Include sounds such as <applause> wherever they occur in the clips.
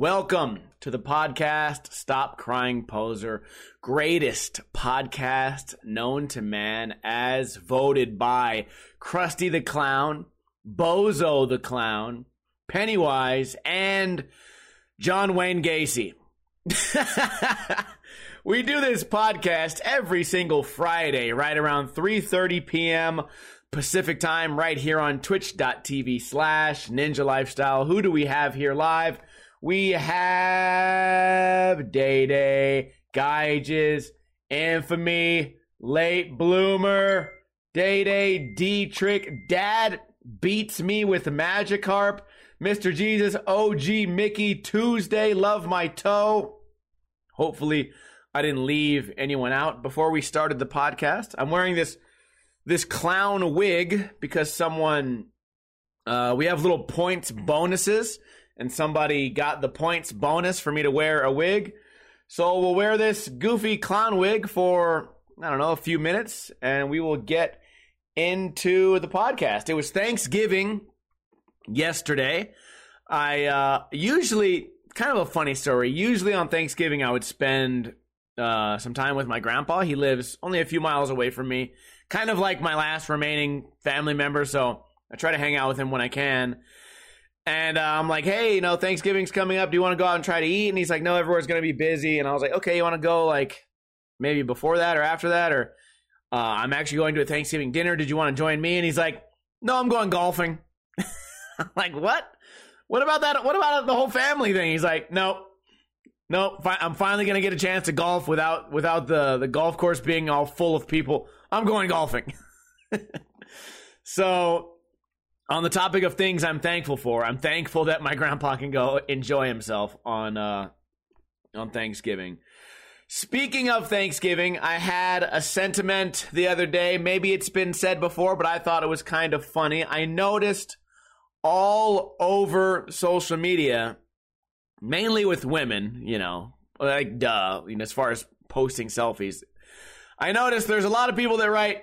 Welcome to the podcast Stop Crying Poser, greatest podcast known to man as voted by Krusty the Clown, Bozo the Clown, Pennywise, and John Wayne Gacy. <laughs> we do this podcast every single Friday right around 3:30 p.m. Pacific time right here on twitch.tv slash ninja lifestyle. Who do we have here live? We have Day Day, Geiges, Infamy, Late Bloomer, Day Day, Dietrich, Dad beats me with Magikarp, Mr. Jesus, OG Mickey, Tuesday, Love My Toe. Hopefully, I didn't leave anyone out before we started the podcast. I'm wearing this this clown wig because someone uh, we have little points bonuses and somebody got the points bonus for me to wear a wig so we'll wear this goofy clown wig for i don't know a few minutes and we will get into the podcast it was thanksgiving yesterday i uh, usually kind of a funny story usually on thanksgiving i would spend uh, some time with my grandpa he lives only a few miles away from me kind of like my last remaining family member. So I try to hang out with him when I can. And uh, I'm like, hey, you know, Thanksgiving's coming up. Do you want to go out and try to eat? And he's like, no, everyone's going to be busy. And I was like, okay, you want to go like maybe before that or after that? Or uh, I'm actually going to a Thanksgiving dinner. Did you want to join me? And he's like, no, I'm going golfing. I'm <laughs> like, what? What about that? What about the whole family thing? He's like, nope. Nope, I'm finally gonna get a chance to golf without without the, the golf course being all full of people. I'm going golfing. <laughs> so, on the topic of things I'm thankful for, I'm thankful that my grandpa can go enjoy himself on uh, on Thanksgiving. Speaking of Thanksgiving, I had a sentiment the other day. Maybe it's been said before, but I thought it was kind of funny. I noticed all over social media, mainly with women, you know, like duh, you know, as far as posting selfies, I noticed there's a lot of people that write,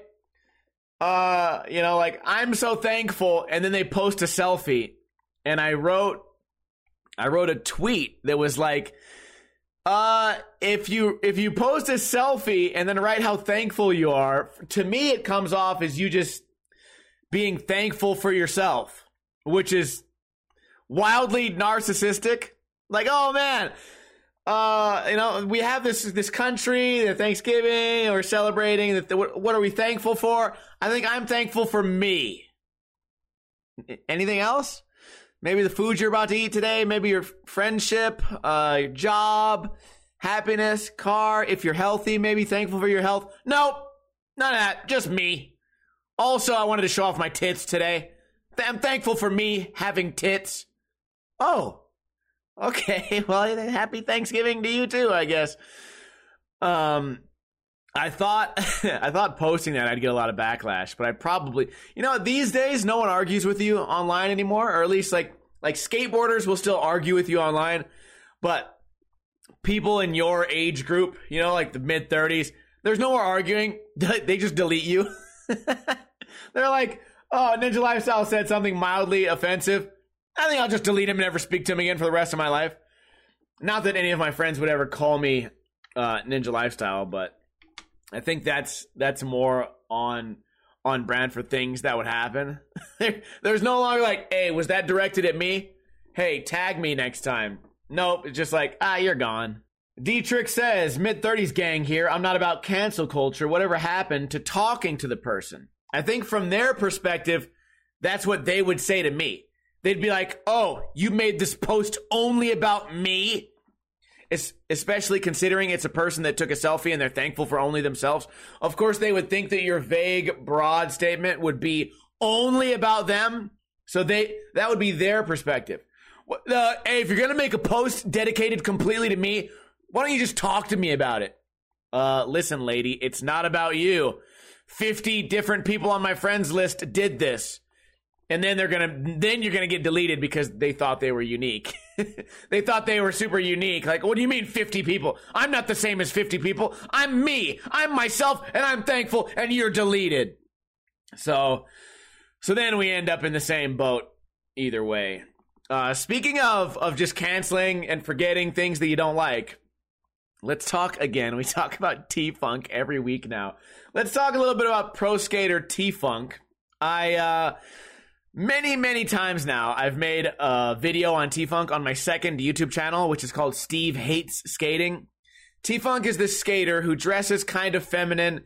uh, you know, like I'm so thankful, and then they post a selfie, and I wrote, I wrote a tweet that was like, uh, if you if you post a selfie and then write how thankful you are, to me it comes off as you just being thankful for yourself, which is wildly narcissistic. Like, oh man, uh, you know, we have this this country, the Thanksgiving, we're celebrating. That what, what are we thankful for? I think I'm thankful for me. Anything else? Maybe the food you're about to eat today. Maybe your friendship, uh, your job, happiness, car. If you're healthy, maybe thankful for your health. Nope, none of that. Just me. Also, I wanted to show off my tits today. I'm thankful for me having tits. Oh, Okay, <laughs> well, happy Thanksgiving to you too, I guess. Um, I thought <laughs> I thought posting that I'd get a lot of backlash, but I probably, you know, these days no one argues with you online anymore, or at least like like skateboarders will still argue with you online, but people in your age group, you know, like the mid 30s, there's no more arguing. <laughs> They just delete you. They're like, "Oh, Ninja Lifestyle said something mildly offensive. I think I'll just delete him and never speak to him again for the rest of my life. Not that any of my friends would ever call me uh, Ninja Lifestyle, but I think that's that's more on on brand for things that would happen. <laughs> There's no longer like, hey, was that directed at me? Hey, tag me next time. Nope, it's just like, ah, you're gone. Dietrich says, mid 30s gang here. I'm not about cancel culture, whatever happened to talking to the person. I think from their perspective, that's what they would say to me they'd be like, "Oh, you made this post only about me." Especially considering it's a person that took a selfie and they're thankful for only themselves. Of course, they would think that your vague, broad statement would be only about them. So they that would be their perspective. Uh, hey, if you're gonna make a post dedicated completely to me, why don't you just talk to me about it? Uh, listen, lady, it's not about you. Fifty different people on my friends list did this and then they're gonna then you're gonna get deleted because they thought they were unique. <laughs> They thought they were super unique. Like what do you mean 50 people? I'm not the same as 50 people. I'm me. I'm myself and i'm thankful and you're deleted. So so then we end up in the same boat either way. Uh, speaking of of just canceling and forgetting things that you don't like, let's talk again. We <laughs> talk about T Funk every week now. Let's talk a little bit about pro skater T Funk. I uh, many many times now I've made a video on T Funk on my second YouTube channel, which is called Steve Hates Skating. T Funk is this skater who dresses kind of feminine,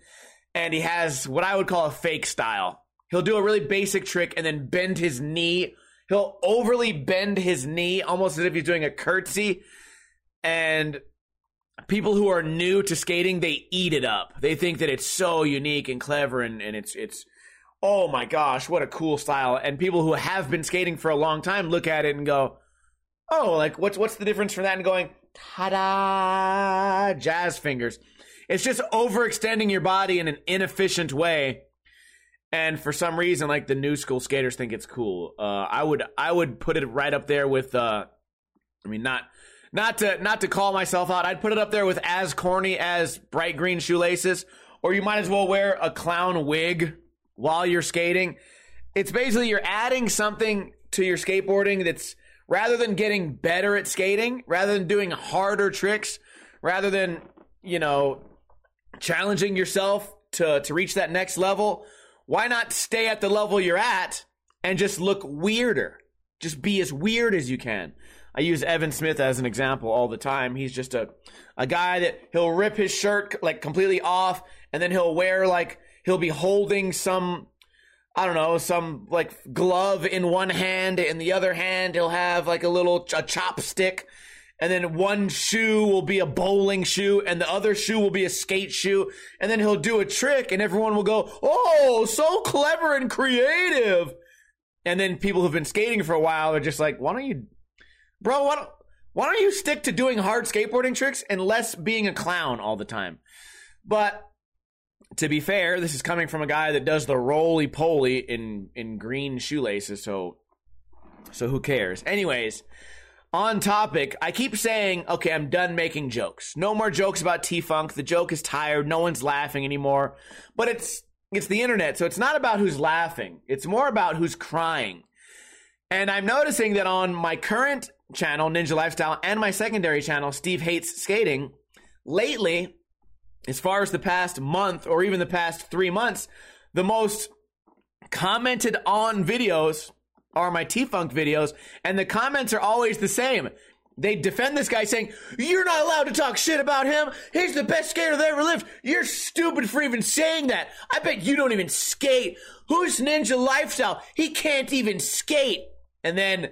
and he has what I would call a fake style. He'll do a really basic trick and then bend his knee. He'll overly bend his knee, almost as if he's doing a curtsy. And people who are new to skating, they eat it up. They think that it's so unique and clever and, and it's it's oh my gosh, what a cool style. And people who have been skating for a long time look at it and go, Oh, like what's what's the difference from that and going, ta-da, jazz fingers. It's just overextending your body in an inefficient way and for some reason like the new school skaters think it's cool uh, i would i would put it right up there with uh, i mean not not to not to call myself out i'd put it up there with as corny as bright green shoelaces or you might as well wear a clown wig while you're skating it's basically you're adding something to your skateboarding that's rather than getting better at skating rather than doing harder tricks rather than you know challenging yourself to to reach that next level why not stay at the level you're at and just look weirder? Just be as weird as you can. I use Evan Smith as an example all the time. He's just a, a guy that he'll rip his shirt like completely off and then he'll wear like, he'll be holding some, I don't know, some like glove in one hand. In the other hand, he'll have like a little a chopstick and then one shoe will be a bowling shoe and the other shoe will be a skate shoe and then he'll do a trick and everyone will go oh so clever and creative and then people who've been skating for a while are just like why don't you bro why don't, why don't you stick to doing hard skateboarding tricks and less being a clown all the time but to be fair this is coming from a guy that does the roly poly in in green shoelaces so so who cares anyways on topic, I keep saying, okay, I'm done making jokes. No more jokes about T Funk. The joke is tired. No one's laughing anymore. But it's it's the internet, so it's not about who's laughing. It's more about who's crying. And I'm noticing that on my current channel, Ninja Lifestyle, and my secondary channel, Steve Hates Skating, lately, as far as the past month or even the past three months, the most commented on videos are my T Funk videos, and the comments are always the same. They defend this guy saying, You're not allowed to talk shit about him. He's the best skater that ever lived. You're stupid for even saying that. I bet you don't even skate. Who's Ninja Lifestyle? He can't even skate. And then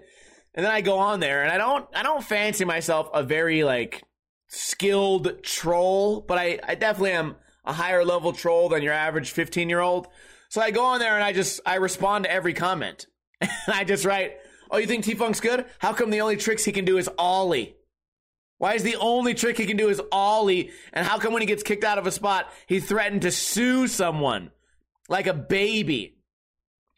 and then I go on there and I don't I don't fancy myself a very like skilled troll, but I, I definitely am a higher level troll than your average 15 year old. So I go on there and I just I respond to every comment. <laughs> And I just write, Oh, you think T Funk's good? How come the only tricks he can do is Ollie? Why is the only trick he can do is Ollie? And how come when he gets kicked out of a spot, he threatened to sue someone like a baby?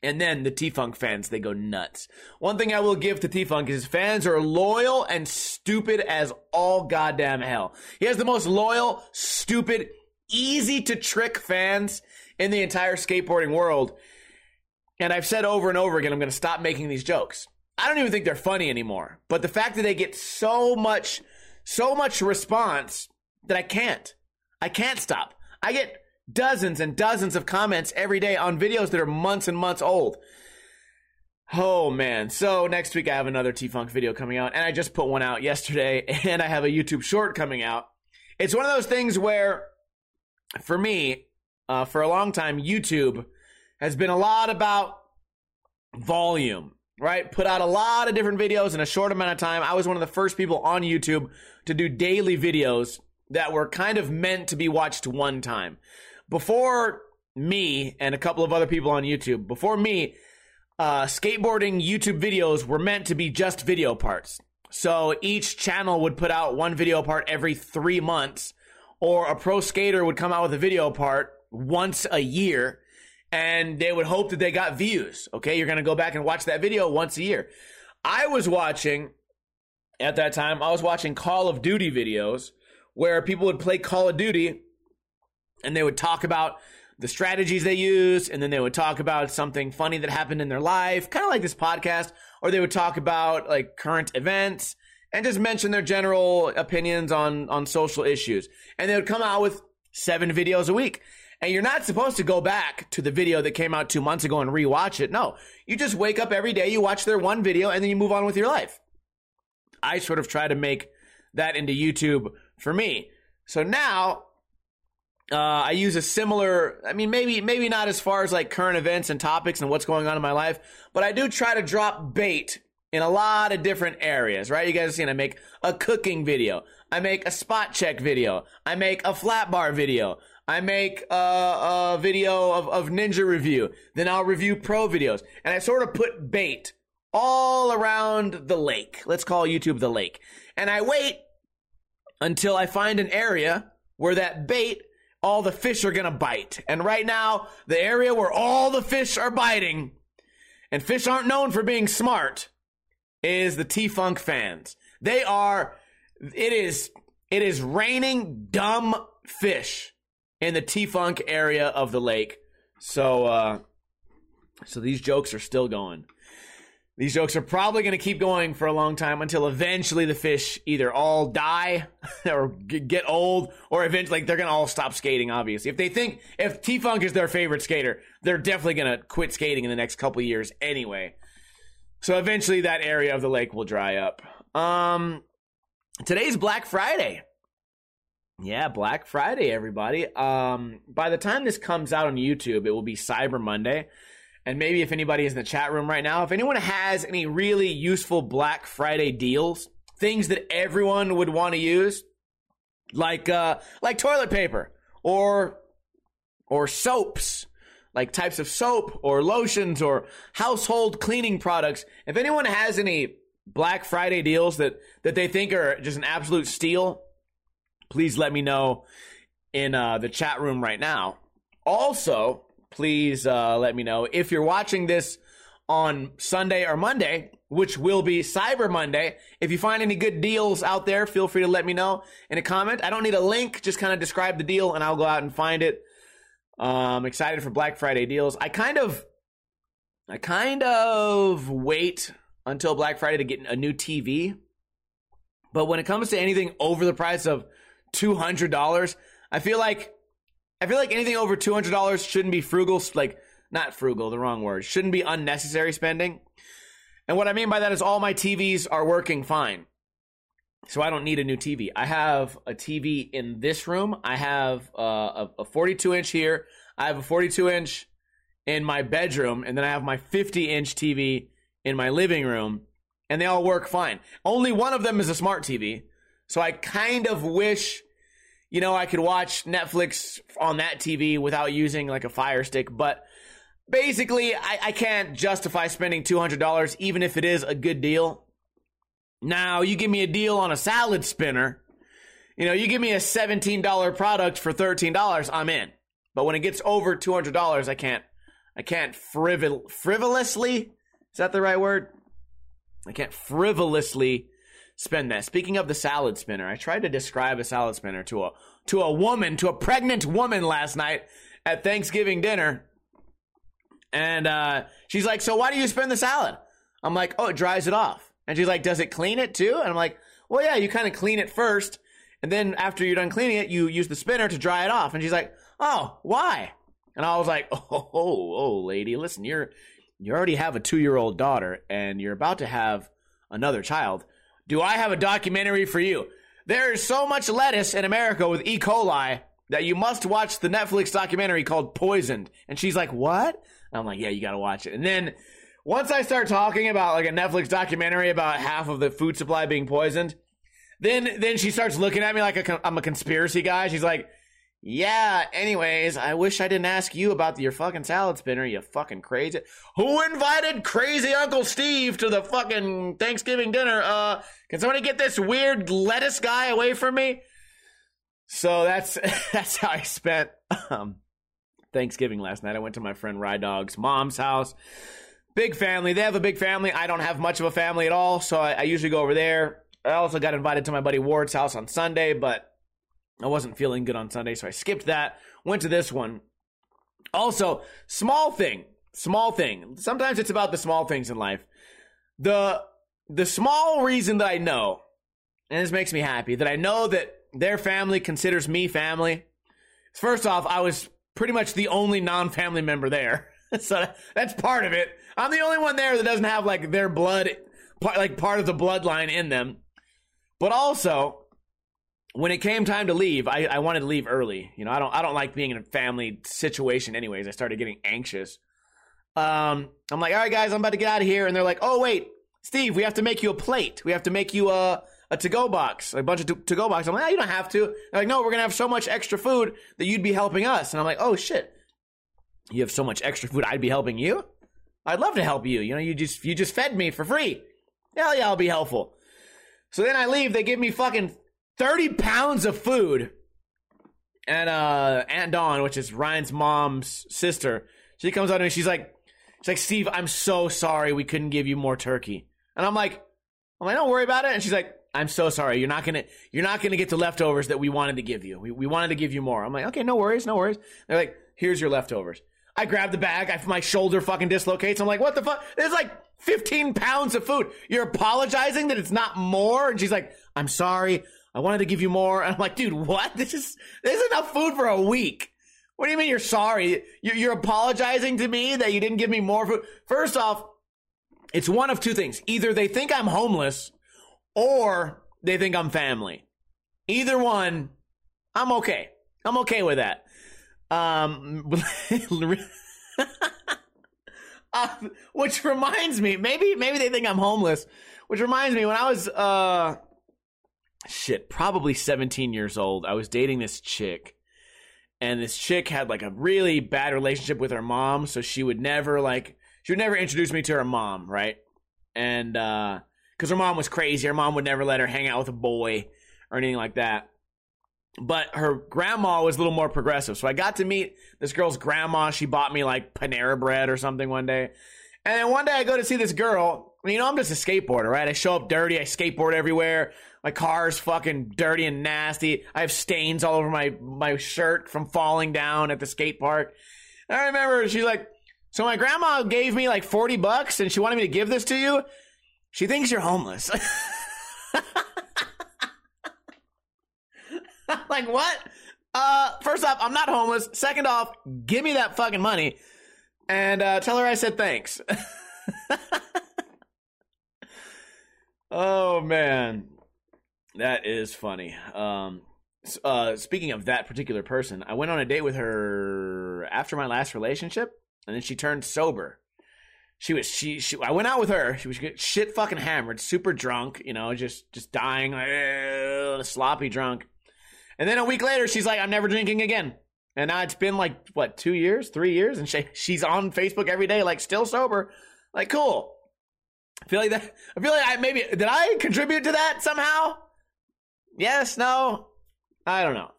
And then the T Funk fans, they go nuts. One thing I will give to T Funk is his fans are loyal and stupid as all goddamn hell. He has the most loyal, stupid, easy to trick fans in the entire skateboarding world. And I've said over and over again, I'm going to stop making these jokes. I don't even think they're funny anymore. But the fact that they get so much, so much response that I can't. I can't stop. I get dozens and dozens of comments every day on videos that are months and months old. Oh man. So next week I have another T Funk video coming out, and I just put one out yesterday, <laughs> and I have a YouTube short coming out. It's one of those things where, for me, uh, for a long time, YouTube has been a lot about volume, right? Put out a lot of different videos in a short amount of time. I was one of the first people on YouTube to do daily videos that were kind of meant to be watched one time. Before me and a couple of other people on YouTube, before me, uh, skateboarding YouTube videos were meant to be just video parts. So each channel would put out one video part every three months, or a pro skater would come out with a video part once a year and they would hope that they got views. Okay, you're to go back and watch that video once a year. I was watching at that time, I was watching Call of Duty videos where people would play Call of Duty and they would talk about the strategies they use and then they would talk about something funny that happened in their life, kind of like this podcast, or they would talk about like current events and just mention their general opinions on on social issues. And they would come out with seven videos a week. And you're not supposed to go back to the video that came out two months ago and rewatch it. No, you just wake up every day, you watch their one video, and then you move on with your life. I sort of try to make that into YouTube for me. So now uh, I use a similar. I mean, maybe maybe not as far as like current events and topics and what's going on in my life, but I do try to drop bait in a lot of different areas. Right? You guys have seen I make a cooking video. I make a spot check video. I make a flat bar video. I make a, a video of, of Ninja review. Then I'll review pro videos. And I sort of put bait all around the lake. Let's call YouTube the lake. And I wait until I find an area where that bait, all the fish are going to bite. And right now, the area where all the fish are biting, and fish aren't known for being smart, is the T Funk fans. They are, it is, it is raining dumb fish in the T Funk area of the lake. So, uh, so these jokes are still going. These jokes are probably going to keep going for a long time until eventually the fish either all die <laughs> or get old or eventually like, they're going to all stop skating, obviously. If they think, if T Funk is their favorite skater, they're definitely going to quit skating in the next couple years anyway. So eventually that area of the lake will dry up. Um, today's Black Friday. Yeah, Black Friday, everybody. Um, by the time this comes out on YouTube, it will be Cyber Monday. And maybe if anybody is in the chat room right now, if anyone has any really useful Black Friday deals, things that everyone would want to use, like uh, like toilet paper or or soaps, like types of soap or lotions or household cleaning products. If anyone has any Black Friday deals that that they think are just an absolute steal, please let me know in uh, the chat room right now. Also, please uh, let me know if you're watching this on Sunday or Monday, which will be Cyber Monday. If you find any good deals out there, feel free to let me know in a comment. I don't need a link, just kind of describe the deal and I'll go out and find it. I'm um, excited for Black Friday deals. I kind of I kind of wait until Black Friday to get a new TV. But when it comes to anything over the price of $200, I feel like I feel like anything over $200 shouldn't be frugal like not frugal, the wrong word. Shouldn't be unnecessary spending. And what I mean by that is all my TVs are working fine. So I don't need a new TV. I have a TV in this room. I have uh, a 42 inch here. I have a 42 inch in my bedroom, and then I have my 50 inch TV in my living room, and they all work fine. Only one of them is a smart TV. So I kind of wish, you know, I could watch Netflix on that TV without using like a Fire Stick, but basically, I, I can't justify spending $200 even if it is a good deal. Now, you give me a deal on a salad spinner, you know, you give me a $17 product for $13, I'm in. But when it gets over $200, I can't, I can't frivol- frivolously, is that the right word? I can't frivolously spend that. Speaking of the salad spinner, I tried to describe a salad spinner to a to a woman, to a pregnant woman last night at Thanksgiving dinner. And uh, she's like, "So why do you spin the salad?" I'm like, "Oh, it dries it off." And she's like, "Does it clean it too?" And I'm like, "Well, yeah, you kind of clean it first, and then after you're done cleaning it, you use the spinner to dry it off." And she's like, "Oh, why?" And I was like, <laughs> "Oh, oh, oh lady, listen, you're you already have a two year old daughter, and you're about to have another child." Do I have a documentary for you? There is so much lettuce in America with E. coli that you must watch the Netflix documentary called Poisoned. And she's like, What? And I'm like, Yeah, you gotta watch it. And then once I start talking about like a Netflix documentary about half of the food supply being poisoned, then then she starts looking at me like I'm a conspiracy guy. She's like, yeah, anyways, I wish I didn't ask you about your fucking salad spinner, you fucking crazy. Who invited crazy Uncle Steve to the fucking Thanksgiving dinner? Uh, can somebody get this weird lettuce guy away from me? So that's <laughs> that's how I spent um, Thanksgiving last night. I went to my friend Rye Dog's mom's house. Big family. They have a big family. I don't have much of a family at all, so I, I usually go over there. I also got invited to my buddy Ward's house on Sunday, but I wasn't feeling good on Sunday, so I skipped that. Went to this one. Also, small thing, small thing. Sometimes it's about the small things in life. the the small reason that I know, and this makes me happy, that I know that their family considers me family. First off, I was pretty much the only non-family member there, <laughs> so that's part of it. I'm the only one there that doesn't have like their blood, like part of the bloodline in them. But also, when it came time to leave, I, I wanted to leave early. You know, I don't I don't like being in a family situation. Anyways, I started getting anxious. Um, I'm like, all right, guys, I'm about to get out of here, and they're like, oh wait, Steve, we have to make you a plate. We have to make you a a to-go box, a bunch of to-go boxes. I'm like, oh, you don't have to. They're like, no, we're gonna have so much extra food that you'd be helping us. And I'm like, oh shit, you have so much extra food, I'd be helping you. I'd love to help you. You know, you just you just fed me for free. Hell yeah, I'll be helpful. So then I leave. They give me fucking thirty pounds of food. And uh, Aunt Dawn, which is Ryan's mom's sister, she comes out to me. She's like, she's like, Steve, I'm so sorry we couldn't give you more turkey. And I'm like, I'm like, don't worry about it. And she's like, I'm so sorry. You're not gonna you're not gonna get the leftovers that we wanted to give you. We we wanted to give you more. I'm like, okay, no worries, no worries. They're like, here's your leftovers. I grab the bag. I, my shoulder fucking dislocates. I'm like, what the fuck? There's like 15 pounds of food. You're apologizing that it's not more? And she's like, I'm sorry. I wanted to give you more. And <laughs> I'm like, dude, what? This is this is enough food for a week. What do you mean you're sorry? You're apologizing to me that you didn't give me more food. First off, it's one of two things. Either they think I'm homeless or they think I'm family. Either one, I'm okay. I'm okay with that. Um, <laughs> uh, which reminds me, maybe maybe they think I'm homeless. Which reminds me, when I was uh, shit, probably 17 years old, I was dating this chick, and this chick had like a really bad relationship with her mom, so she would never like she would never introduce me to her mom, right? And uh, because her mom was crazy. Her mom would never let her hang out with a boy or anything like that. But her grandma was a little more progressive. So I got to meet this girl's grandma. She bought me like Panera bread or something one day. And then one day I go to see this girl. You know, I'm just a skateboarder, right? I show up dirty. I skateboard everywhere. My car's fucking dirty and nasty. I have stains all over my, my shirt from falling down at the skate park. And I remember she's like, so my grandma gave me like 40 bucks and she wanted me to give this to you. She thinks you're homeless. <laughs> like what? Uh, first off, I'm not homeless. Second off, give me that fucking money and uh, tell her I said thanks. <laughs> oh man, that is funny. Um, uh, speaking of that particular person, I went on a date with her after my last relationship, and then she turned sober she was she, she I went out with her. She was shit fucking hammered, super drunk, you know, just just dying, like, sloppy drunk. And then a week later, she's like, "I'm never drinking again." And now it's been like what two years, three years, and she, she's on Facebook every day, like still sober. Like cool. I feel like that. I feel like I maybe did I contribute to that somehow? Yes, no, I don't know.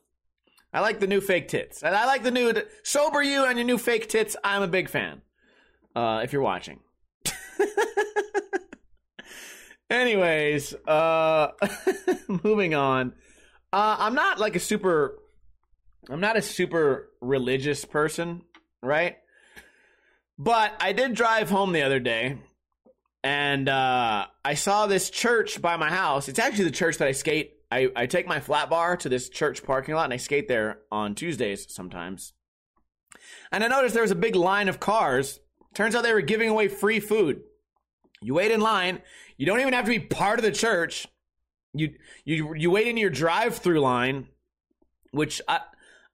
I like the new fake tits, and I like the new sober you and your new fake tits. I'm a big fan uh, if you're watching. <laughs> Anyways, uh, <laughs> moving on. Uh, I'm not like a super, I'm not a super religious person, right? But I did drive home the other day, and uh, I saw this church by my house. It's actually the church that I skate. I, I take my flat bar to this church parking lot, and I skate there on Tuesdays sometimes. And I noticed there was a big line of cars Turns out they were giving away free food. You wait in line. You don't even have to be part of the church. You you you wait in your drive-through line, which I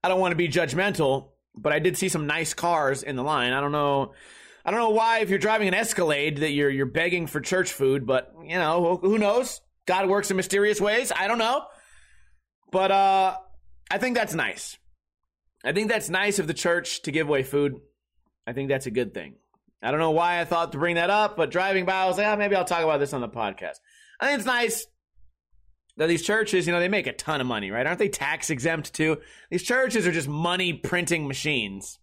I don't want to be judgmental, but I did see some nice cars in the line. I don't know I don't know why if you're driving an Escalade that you're you're begging for church food, but you know, who knows? God works in mysterious ways. I don't know. But uh I think that's nice. I think that's nice of the church to give away food. I think that's a good thing. I don't know why I thought to bring that up, but driving by, I was like, oh, maybe I'll talk about this on the podcast. I think it's nice that these churches, you know, they make a ton of money, right? Aren't they tax exempt too? These churches are just money printing machines.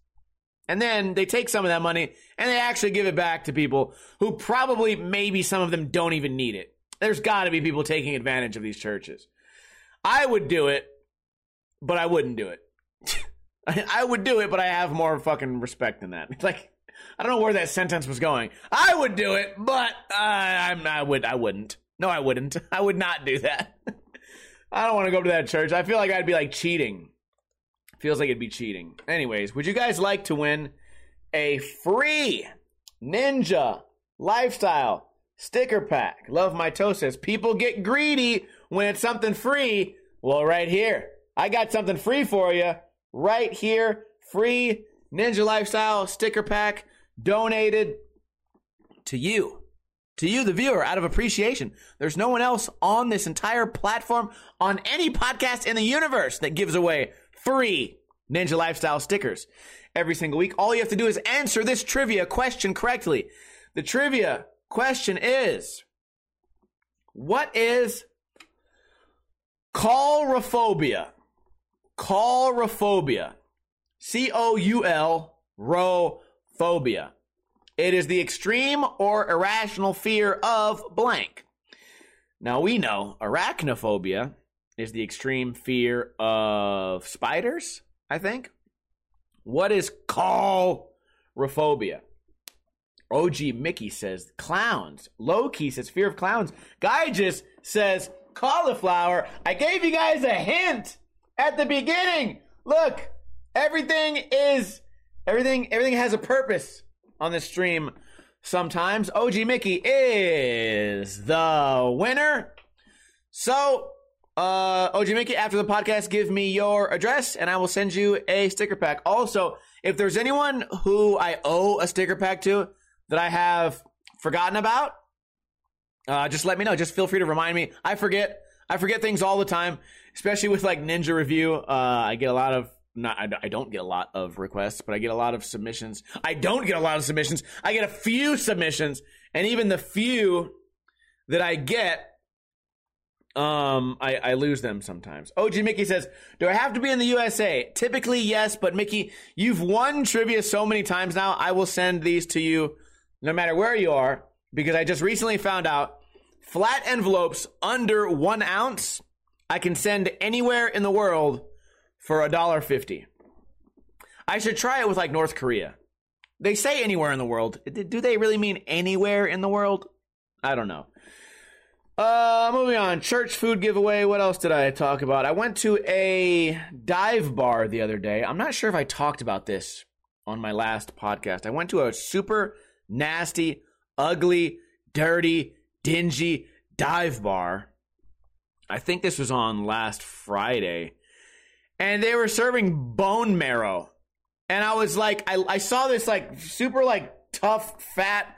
And then they take some of that money and they actually give it back to people who probably, maybe some of them don't even need it. There's got to be people taking advantage of these churches. I would do it, but I wouldn't do it. <laughs> I would do it, but I have more fucking respect than that. <laughs> Like, I don't know where that sentence was going. I would do it, but uh, I'm, I would. I wouldn't. No, I wouldn't. <laughs> I would not do that. I don't want to go to that church. I feel like I'd be like cheating. Feels like it'd be cheating. Anyways, would you guys like to win a free Ninja Lifestyle sticker pack? Love says people get greedy when it's something free. Well, right here, I got something free for you. Right here, free Ninja Lifestyle sticker pack donated to you. To you, the viewer, out of appreciation. There's no one else on this entire platform, on any podcast in the universe, that gives away free Ninja Lifestyle stickers every single week. All you have to do is answer this trivia question correctly. The trivia question is What is coulrophobia? Coulrophobia. C O U L, rho phobia. It is the extreme or irrational fear of blank. Now we know arachnophobia is the extreme fear of spiders, I think. What is coulrophobia? OG Mickey says clowns. Low key says fear of clowns. Guy just says cauliflower. I gave you guys a hint at the beginning. Look, everything is everything everything has a purpose on this stream sometimes. OG Mickey is the winner. So, uh, OG Mickey, after the podcast, give me your address and I will send you a sticker pack. Also, if there's anyone who I owe a sticker pack to that I have forgotten about, uh, just let me know. Just feel free to remind me. I forget. I forget things all the time, especially with like Ninja Review. Uh, I get a lot of not I, I don't get a lot of requests, but I get a lot of submissions. I don't get a lot of submissions. I get a few submissions, and even the few that I get, um, I, I lose them sometimes. OG Mickey says, "Do I have to be in the USA?" Typically, yes, but Mickey, you've won trivia so many times now. I will send these to you, no matter where you are, because I just recently found out flat envelopes under one ounce I can send anywhere in the world for a dollar fifty. I should try it with like North Korea. They say anywhere in the world. Do they really mean anywhere in the world? I don't know. Uh, moving on. Church food giveaway. What else did I talk about? I went to a dive bar the other day. I'm not sure if I talked about this on my last podcast. I went to a super nasty, ugly, dirty, dingy dive bar. I think this was on last Friday and they were serving bone marrow. And I was like, I, I saw this like super like tough, fat,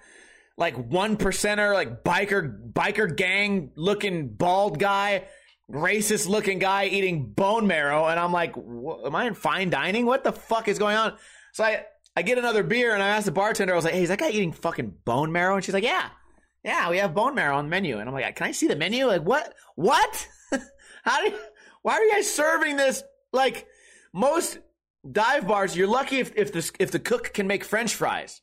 like one percenter, like biker, biker gang looking bald guy, racist looking guy eating bone marrow. And I'm like, am I in fine dining? What the fuck is going on? So I, I get another beer and I ask the bartender, I was like, hey, is that guy eating fucking bone marrow? And she's like, yeah, yeah, we have bone marrow on the menu. And I'm like, can I see the menu? Like, what? What? <laughs> How do you, why are you guys serving this like most dive bars, you're lucky if, if the if the cook can make French fries.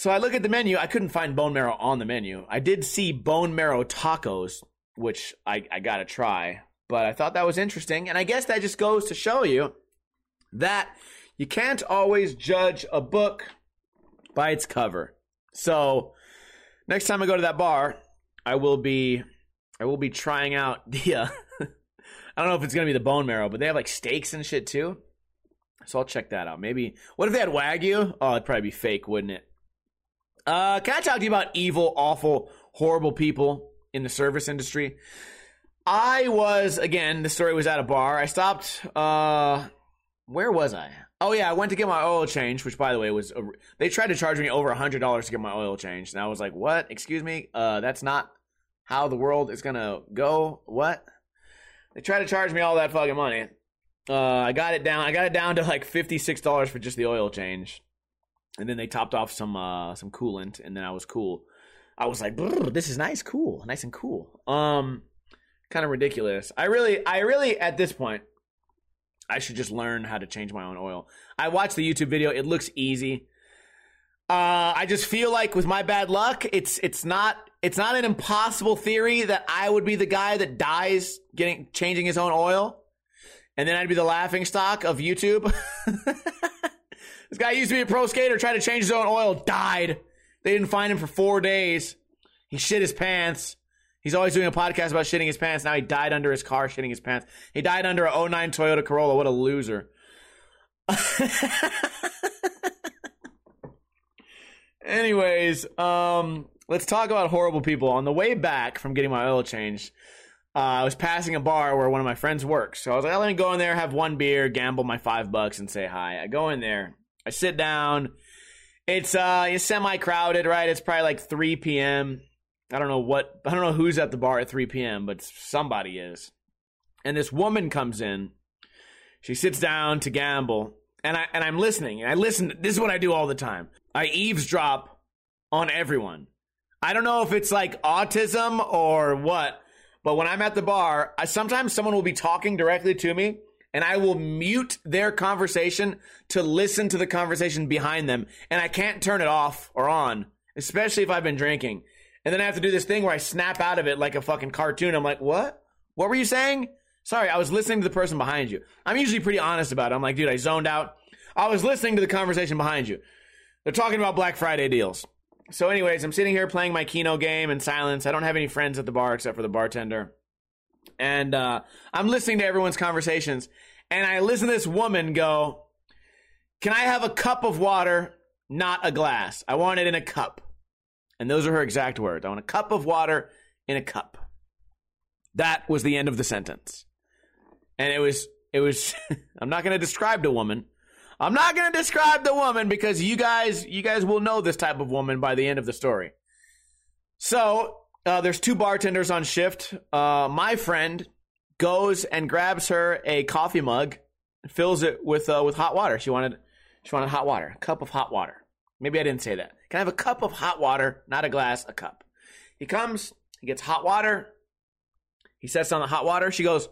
So I look at the menu. I couldn't find bone marrow on the menu. I did see bone marrow tacos, which I, I gotta try. But I thought that was interesting, and I guess that just goes to show you that you can't always judge a book by its cover. So next time I go to that bar, I will be I will be trying out <laughs> the uh, I don't know if it's gonna be the bone marrow, but they have like steaks and shit too. So I'll check that out. Maybe what if they had wagyu? Oh, it'd probably be fake, wouldn't it? Uh, can I talk to you about evil, awful, horrible people in the service industry? I was again. The story was at a bar. I stopped. Uh, where was I? Oh yeah, I went to get my oil change, which by the way was a, they tried to charge me over a hundred dollars to get my oil changed, and I was like, "What? Excuse me? Uh, that's not how the world is gonna go. What?" They tried to charge me all that fucking money. Uh, I got it down. I got it down to like fifty six dollars for just the oil change, and then they topped off some uh, some coolant, and then I was cool. I was like, this is nice, cool, nice and cool. Um, kind of ridiculous. I really, I really, at this point, I should just learn how to change my own oil. I watched the YouTube video. It looks easy. Uh, I just feel like with my bad luck, it's it's not it's not an impossible theory that I would be the guy that dies getting changing his own oil, and then I'd be the laughing stock of YouTube. <laughs> This guy used to be a pro skater, tried to change his own oil, died. They didn't find him for four days. He shit his pants. He's always doing a podcast about shitting his pants. Now he died under his car shitting his pants. He died under a 09 Toyota Corolla. What a loser. <laughs> Anyways, um, let's talk about horrible people. On the way back from getting my oil changed, uh, I was passing a bar where one of my friends works. So I was like, let me go in there, have one beer, gamble my five bucks, and say hi. I go in there, I sit down. It's uh, it's semi crowded, right? It's probably like 3 p.m. I don't know what, I don't know who's at the bar at 3 p.m., but somebody is. And this woman comes in. She sits down to gamble, and I and I'm listening. And I listen. This is what I do all the time. I eavesdrop on everyone. I don't know if it's like autism or what, but when I'm at the bar, I, sometimes someone will be talking directly to me and I will mute their conversation to listen to the conversation behind them. And I can't turn it off or on, especially if I've been drinking. And then I have to do this thing where I snap out of it like a fucking cartoon. I'm like, what? What were you saying? Sorry, I was listening to the person behind you. I'm usually pretty honest about it. I'm like, dude, I zoned out. I was listening to the conversation behind you. They're talking about Black Friday deals. So, anyways, I'm sitting here playing my Keno game in silence. I don't have any friends at the bar except for the bartender. And uh, I'm listening to everyone's conversations. And I listen to this woman go, Can I have a cup of water, not a glass? I want it in a cup. And those are her exact words. I want a cup of water in a cup. That was the end of the sentence. And it was, it was, <laughs> I'm not going to describe the woman. I'm not going to describe the woman because you guys, you guys will know this type of woman by the end of the story. So, uh, there's two bartenders on shift. Uh, my friend goes and grabs her a coffee mug, fills it with uh, with hot water. She wanted she wanted hot water, a cup of hot water. Maybe I didn't say that. Can I have a cup of hot water, not a glass, a cup? He comes, he gets hot water. He sets on the hot water. She goes,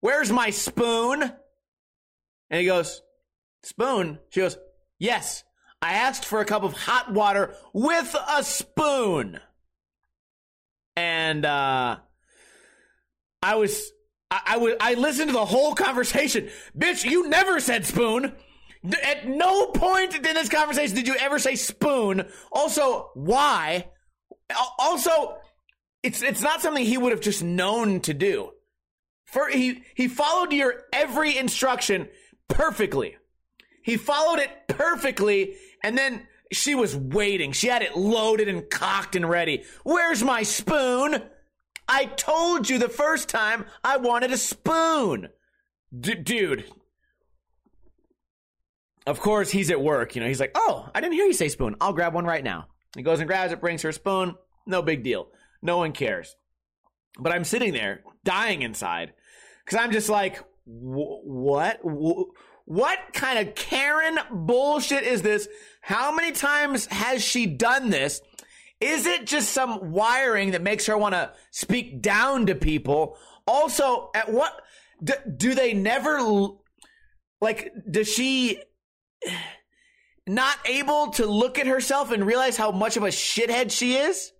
"Where's my spoon?" And he goes, "Spoon?" She goes, "Yes, I asked for a cup of hot water with a spoon." And uh I was I, I would I listened to the whole conversation. Bitch, you never said spoon. At no point in this conversation did you ever say spoon. Also, why? Also, it's it's not something he would have just known to do. For he he followed your every instruction perfectly. He followed it perfectly, and then she was waiting. She had it loaded and cocked and ready. Where's my spoon? I told you the first time I wanted a spoon. D- dude. Of course, he's at work. You know, he's like, oh, I didn't hear you say spoon. I'll grab one right now. He goes and grabs it, brings her a spoon. No big deal. No one cares. But I'm sitting there dying inside because I'm just like, what? What kind of Karen bullshit is this? How many times has she done this? Is it just some wiring that makes her want to speak down to people? Also, at what do, do they never like? Does she not able to look at herself and realize how much of a shithead she is?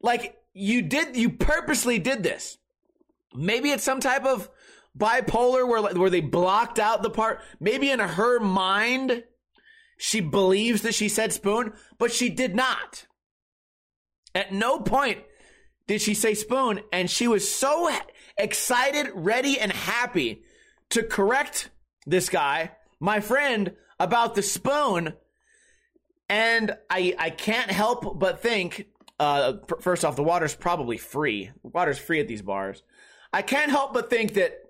Like you did, you purposely did this. Maybe it's some type of bipolar where where they blocked out the part. Maybe in her mind, she believes that she said spoon, but she did not. At no point did she say spoon, and she was so excited, ready, and happy to correct this guy, my friend, about the spoon. And I I can't help but think, uh, first off, the water's probably free. Water's free at these bars. I can't help but think that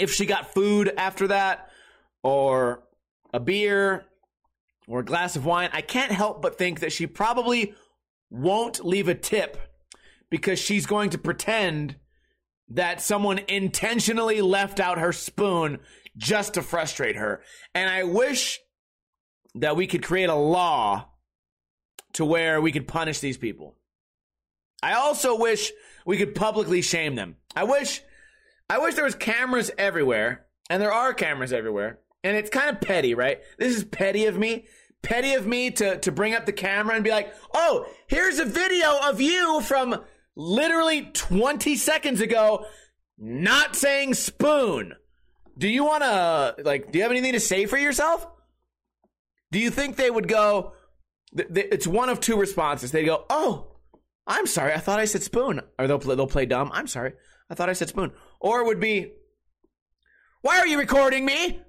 if she got food after that, or a beer, or a glass of wine, I can't help but think that she probably won't leave a tip because she's going to pretend that someone intentionally left out her spoon just to frustrate her. And I wish that we could create a law to where we could punish these people. I also wish we could publicly shame them. I wish I wish there was cameras everywhere, and there are cameras everywhere. And it's kind of petty, right? This is petty of me petty of me to, to bring up the camera and be like, oh, here's a video of you from literally 20 seconds ago not saying spoon. Do you want to, like, do you have anything to say for yourself? Do you think they would go? th- th- It's one of two responses. They go, "Oh, I'm sorry. I thought I said spoon," or they'll they'll play dumb. I'm sorry. I thought I said spoon. Or it would be, "Why are you recording me?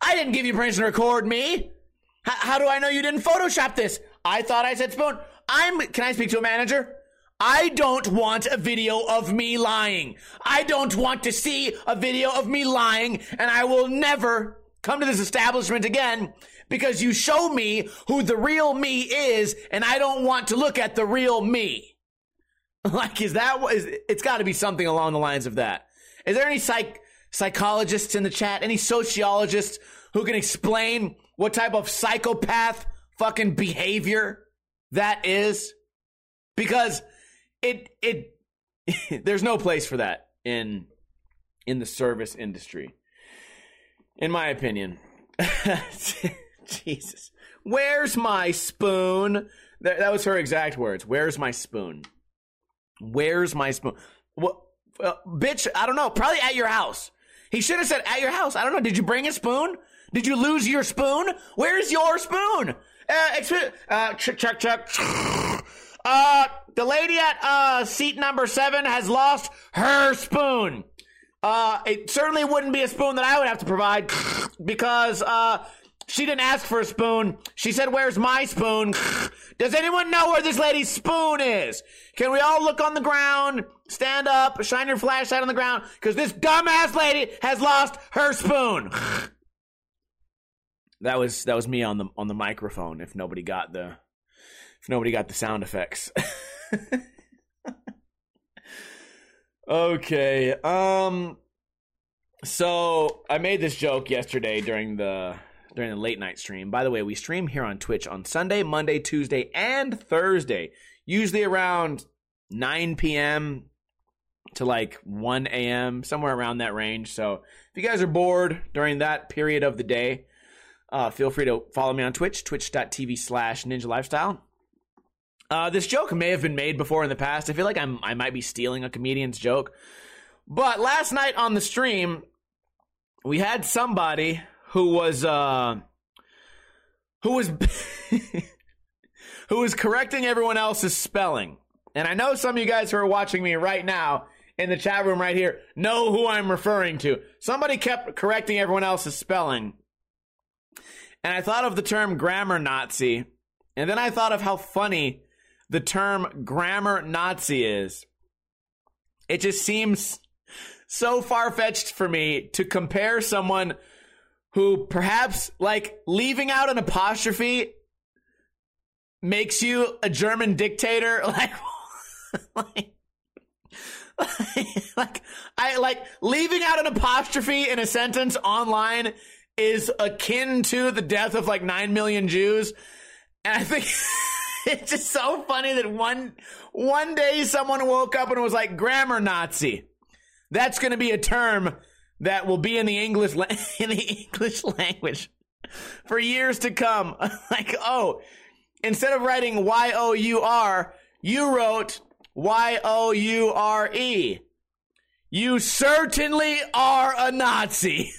I didn't give you permission to record me. H- how do I know you didn't Photoshop this? I thought I said spoon. I'm. Can I speak to a manager? I don't want a video of me lying. I don't want to see a video of me lying, and I will never come to this establishment again because you show me who the real me is, and I don't want to look at the real me. <laughs> Like, is that what? It's got to be something along the lines of that. Is there any psych psychologists in the chat? Any sociologists who can explain what type of psychopath fucking behavior that is? Because it it <laughs> there's no place for that in in the service industry in my opinion. <laughs> Jesus. Where's my spoon? That, that was her exact words. Where's my spoon? Where's my spoon? What uh, bitch i don't know. Probably at your house. He should have said at your house. I don't know. Did you bring a spoon? Did you lose your spoon? Where's your spoon? Uh, exp- uh check check check uh, the lady at uh, seat number seven has lost her spoon. Uh, it certainly wouldn't be a spoon that I would have to provide because uh, she didn't ask for a spoon. She said, "Where's my spoon?" Does anyone know where this lady's spoon is? Can we all look on the ground, stand up, shine your flashlight on the ground because this dumbass lady has lost her spoon. That was that was me on the on the microphone. If nobody got the if nobody got the sound effects. <laughs> okay. Um so I made this joke yesterday during the during the late night stream. By the way, we stream here on Twitch on Sunday, Monday, Tuesday, and Thursday. Usually around 9 p.m. to like 1 a.m., somewhere around that range. So if you guys are bored during that period of the day, uh, feel free to follow me on Twitch, twitch.tv slash ninja lifestyle. Uh, this joke may have been made before in the past. I feel like I'm I might be stealing a comedian's joke. But last night on the stream, we had somebody who was uh who was <laughs> who was correcting everyone else's spelling. And I know some of you guys who are watching me right now in the chat room right here know who I'm referring to. Somebody kept correcting everyone else's spelling. And I thought of the term grammar Nazi. And then I thought of how funny the term grammar Nazi is. It just seems so far fetched for me to compare someone who perhaps like leaving out an apostrophe makes you a German dictator. <laughs> Like, like, like I like leaving out an apostrophe in a sentence online is akin to the death of like nine million Jews. And I think <laughs> it's just so funny that one one day someone woke up and was like grammar Nazi. That's going to be a term that will be in the English la- <laughs> in the English language for years to come. <laughs> like, oh, instead of writing Y O U R, you wrote Y O U R E. You certainly are a Nazi.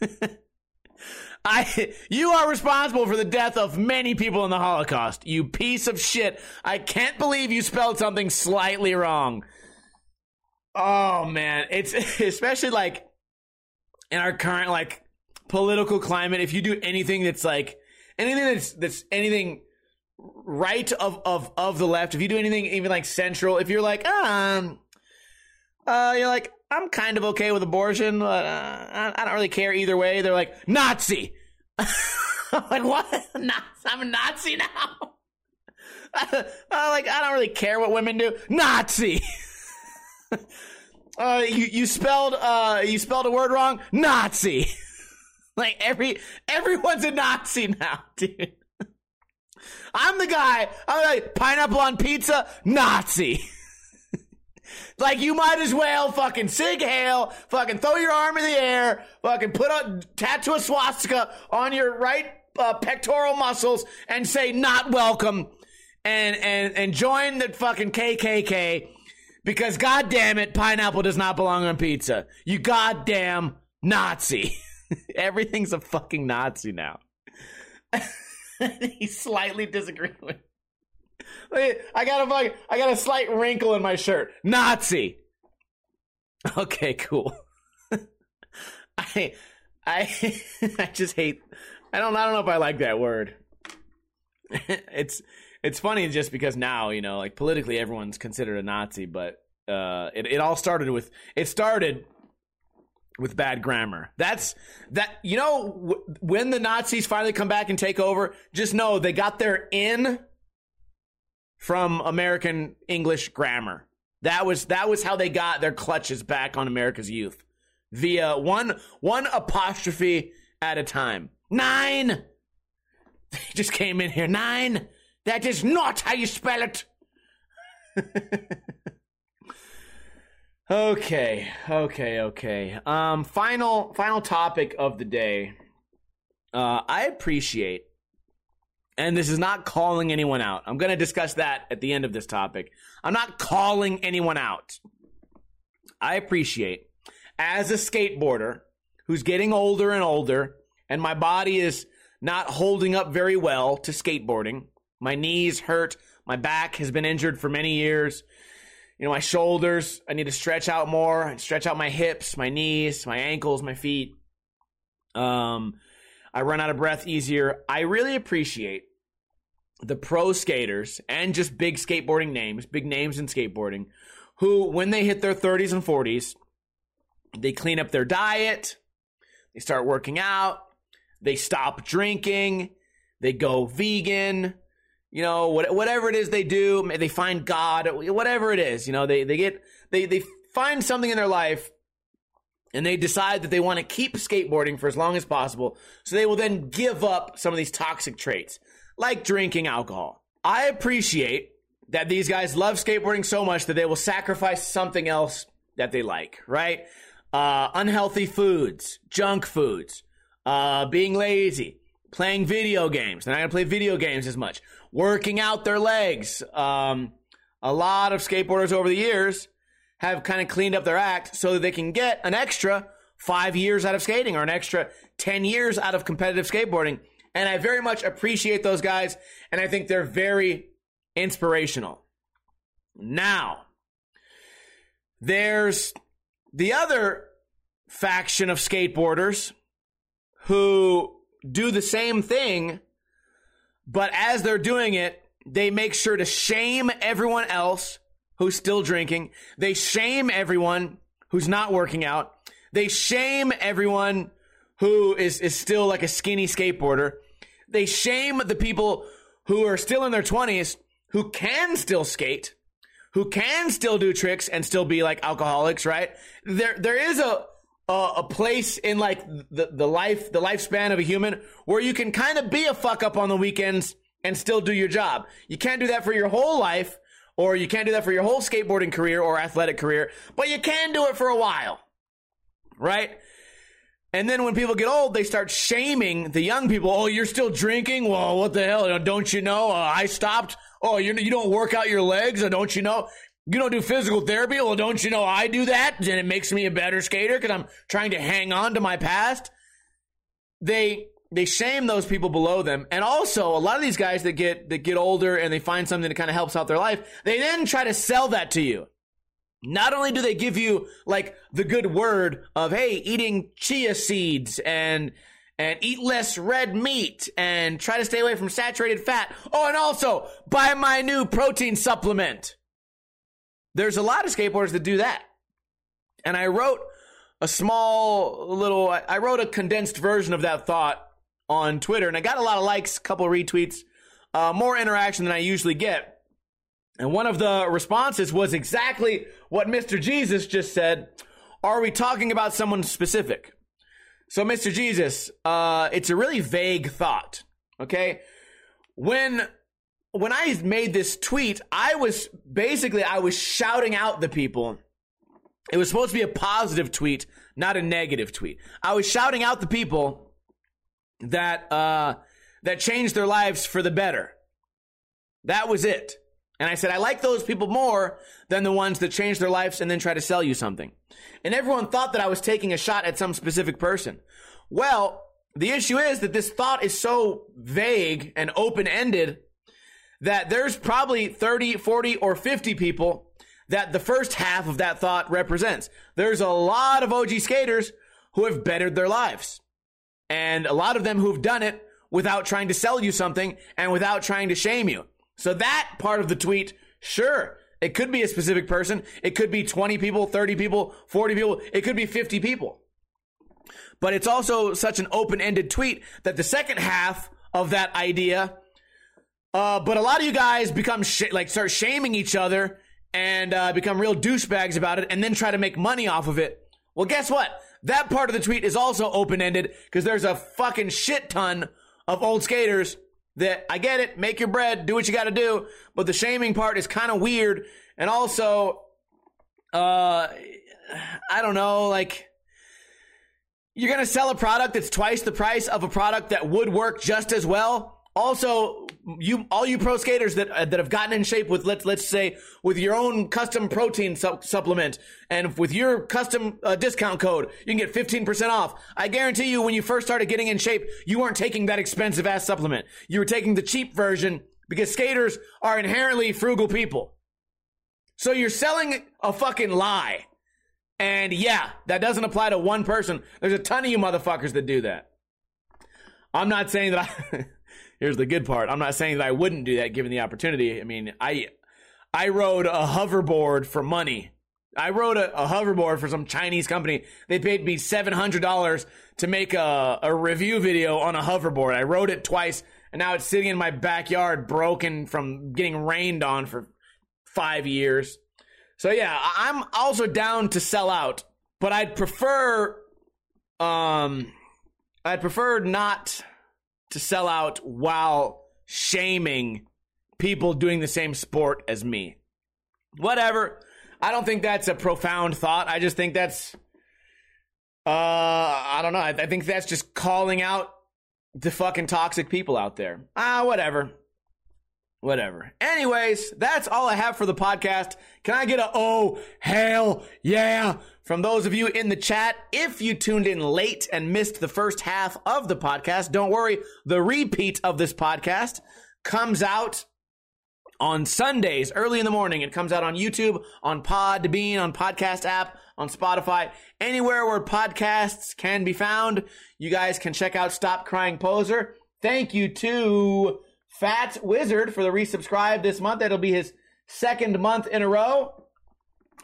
<laughs> I, you are responsible for the death of many people in the Holocaust. You piece of shit. I can't believe you spelled something slightly wrong. Oh man, it's especially like in our current like political climate. If you do anything that's like anything that's that's anything right of of of the left, if you do anything even like central, if you're like um, uh, you're like I'm kind of okay with abortion, but uh, I, don't really care either way. They're like Nazi. <laughs> Like what? <laughs> I'm a Nazi now. I <laughs> like I don't really care what women do. Nazi. Uh, you you spelled uh you spelled a word wrong. Nazi. <laughs> like every everyone's a Nazi now, <laughs> dude. I'm the guy. I'm like pineapple on pizza. Nazi. <laughs> Like you might as well fucking Sieg Heil, fucking throw your arm in the air, fucking put a tattoo a swastika on your right uh, pectoral muscles and say not welcome, and and and join the fucking KKK because goddamn it, pineapple does not belong on pizza. You goddamn Nazi. <laughs> Everything's a fucking Nazi now. <laughs> He's slightly disagreeing with. I got a fucking, I got a slight wrinkle in my shirt. Nazi. <laughs> Okay, cool. I, I, I just hate. I don't. I don't know if I like that word. it's, it's funny just because now you know, like politically, everyone's considered a Nazi, but uh, it it all started with it started with bad grammar. That's that. You know, w- when the Nazis finally come back and take over, just know they got their in from American English grammar. That was that was how they got their clutches back on America's youth via one one apostrophe at a time. Nine. <laughs> They just came in here. Nine. That is not how you spell it. okay, okay, okay. Um, final final topic of the day. Uh, I appreciate, and this is not calling anyone out. I'm going to discuss that at the end of this topic. I'm not calling anyone out. I appreciate, as a skateboarder who's getting older and older, and my body is not holding up very well to skateboarding. My knees hurt. My back has been injured for many years. You know, my shoulders, I need to stretch out more and stretch out my hips, my knees, my ankles, my feet. Um, I run out of breath easier. I really appreciate the pro skaters and just big skateboarding names, big names in skateboarding, who, when they hit their 30s and 40s, they clean up their diet, they start working out, they stop drinking, they go vegan, you know, what, whatever it is they do, they find God, whatever it is, you know, they, they get, they, they find something in their life and they decide that they want to keep skateboarding for as long as possible. So they will then give up some of these toxic traits, like drinking alcohol. I appreciate that these guys love skateboarding so much that they will sacrifice something else that they like, right? Uh, unhealthy foods, junk foods, uh, being lazy, playing video games. They're not going to play video games as much. Working out their legs. Um, a lot of skateboarders over the years have kind of cleaned up their act so that they can get an extra five years out of skating or an extra 10 years out of competitive skateboarding. And I very much appreciate those guys. And I think they're very inspirational. Now, there's the other faction of skateboarders who do the same thing, but as they're doing it, they make sure to shame everyone else who's still drinking. They shame everyone who's not working out. They shame everyone who is, is still like a skinny skateboarder. They shame the people who are still in their 20s who can still skate, who can still do tricks and still be like alcoholics, right? There, there is a, uh, a place in like the, the life the lifespan of a human where you can kind of be a fuck up on the weekends and still do your job. You can't do that for your whole life, or you can't do that for your whole skateboarding career or athletic career, but you can do it for a while, right? And then when people get old, they start shaming the young people. Oh, you're still drinking? Well, what the hell? Don't you know? Uh, I stopped. Oh, you you don't work out your legs? Don't you know? You don't do physical therapy? Well, don't you know I do that? And it makes me a better skater because I'm trying to hang on to my past. They they shame those people below them. And also a lot of these guys that get that get older and they find something that kind of helps out their life, they then try to sell that to you. Not only do they give you like the good word of hey, eating chia seeds and and eat less red meat and try to stay away from saturated fat. Oh, and also buy my new protein supplement. There's a lot of skateboarders that do that. And I wrote a small little, I wrote a condensed version of that thought on Twitter, and I got a lot of likes, a couple retweets, uh, more interaction than I usually get. And one of the responses was exactly what Mr. Jesus just said. Are we talking about someone specific? So, Mr. Jesus, uh, it's a really vague thought. Okay. When when I made this tweet, I was basically I was shouting out the people. It was supposed to be a positive tweet, not a negative tweet. I was shouting out the people that uh, that changed their lives for the better. That was it. And I said, I like those people more than the ones that change their lives and then try to sell you something. And everyone thought that I was taking a shot at some specific person. Well, The issue is that this thought is so vague and open ended that there's probably 30, 40, or 50 people that the first half of that thought represents. There's a lot of OG skaters who have bettered their lives. And a lot of them who've done it without trying to sell you something and without trying to shame you. So that part of the tweet, sure, it could be a specific person. It could be 20 people, 30 people, 40 people. It could be 50 people. But it's also such an open ended tweet that the second half of that idea, uh, but a lot of you guys become sh- like start shaming each other and uh, become real douchebags about it and then try to make money off of it. Well, guess what? That part of the tweet is also open ended because there's a fucking shit ton of old skaters that I get it, make your bread, do what you got to do, but the shaming part is kind of weird. And also, uh, I don't know, like, you're to sell a product that's twice the price of a product that would work just as well. Also, you all you pro skaters that uh, that have gotten in shape with let's let's say with your own custom protein su- supplement and with your custom uh, discount code, you can get 15% off. I guarantee you when you first started getting in shape, you weren't taking that expensive ass supplement. You were taking the cheap version because skaters are inherently frugal people. So you're selling a fucking lie. And yeah, that doesn't apply to one person. There's a ton of you motherfuckers that do that. I'm not saying that I. <laughs> here's the good part. I'm not saying that I wouldn't do that given the opportunity. I mean, I I rode a hoverboard for money. I rode a, a hoverboard for some Chinese company. They paid me seven hundred dollars to make a, a review video on a hoverboard. I rode it twice, and now it's sitting in my backyard, broken from getting rained on for five years. So yeah, I'm also down to sell out, but I'd prefer, um, I'd prefer not to sell out while shaming people doing the same sport as me. Whatever. I don't think that's a profound thought. I just think that's, uh, I don't know. I, I think that's just calling out the fucking toxic people out there. Ah, whatever whatever. Anyways, that's all I have for the podcast. Can I get a oh, hell yeah from those of you in the chat? If you tuned in late and missed the first half of the podcast, don't worry. The repeat of this podcast comes out on Sundays early in the morning. It comes out on YouTube, on Podbean, on podcast app, on Spotify, anywhere where podcasts can be found. You guys can check out Stop Crying Poser. Thank you to Fat Wizard for the resubscribe this month. That'll be his second month in a row.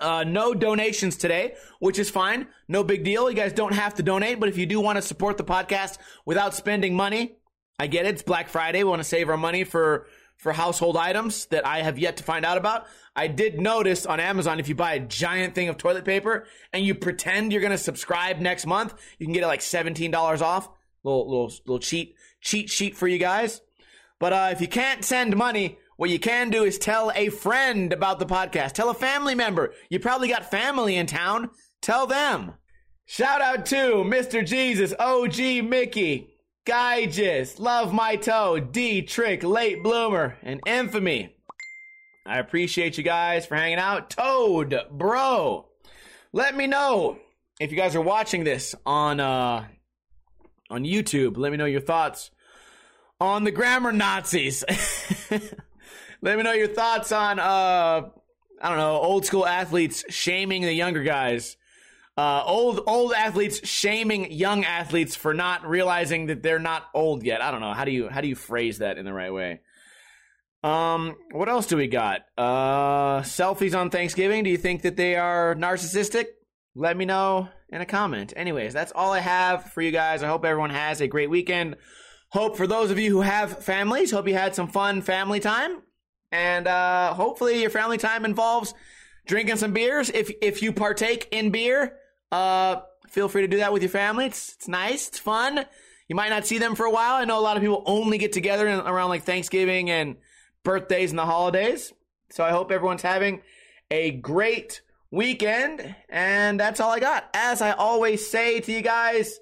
Uh, no donations today, which is fine. No big deal. You guys don't have to donate, but if you do want to support the podcast without spending money, I get it. It's Black Friday. We want to save our money for for household items that I have yet to find out about. I did notice on Amazon if you buy a giant thing of toilet paper and you pretend you're going to subscribe next month, you can get it like $17 off. Little little little cheat cheat sheet for you guys. But uh, if you can't send money, what you can do is tell a friend about the podcast. Tell a family member. You probably got family in town. Tell them. Shout out to Mr. Jesus, OG Mickey, Guyjus, Love My Toe, D Trick, Late Bloomer, and Infamy. I appreciate you guys for hanging out. Toad, bro, let me know if you guys are watching this on uh, on YouTube. Let me know your thoughts on the grammar Nazis. <laughs> Let me know your thoughts on uh I don't know, old school athletes shaming the younger guys. Uh, old old athletes shaming young athletes for not realizing that they're not old yet. I don't know. How do you how do you phrase that in the right way? Um, what else do we got? Uh, selfies on Thanksgiving. Do you think that they are narcissistic? Let me know in a comment. Anyways, that's all I have for you guys. I hope everyone has a great weekend. Hope for those of you who have families, hope you had some fun family time. And uh, hopefully your family time involves drinking some beers. If if you partake in beer, uh, feel free to do that with your family. It's, it's nice. It's fun. You might not see them for a while. I know a lot of people only get together in, around like Thanksgiving and birthdays and the holidays. So I hope everyone's having a great weekend. And that's all I got. As I always say to you guys,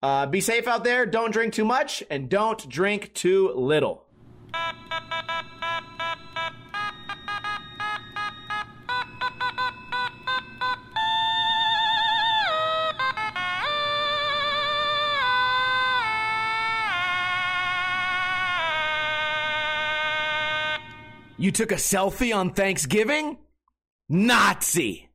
uh, be safe out there. Don't drink too much and don't drink too little. You took a selfie on Thanksgiving? Nazi!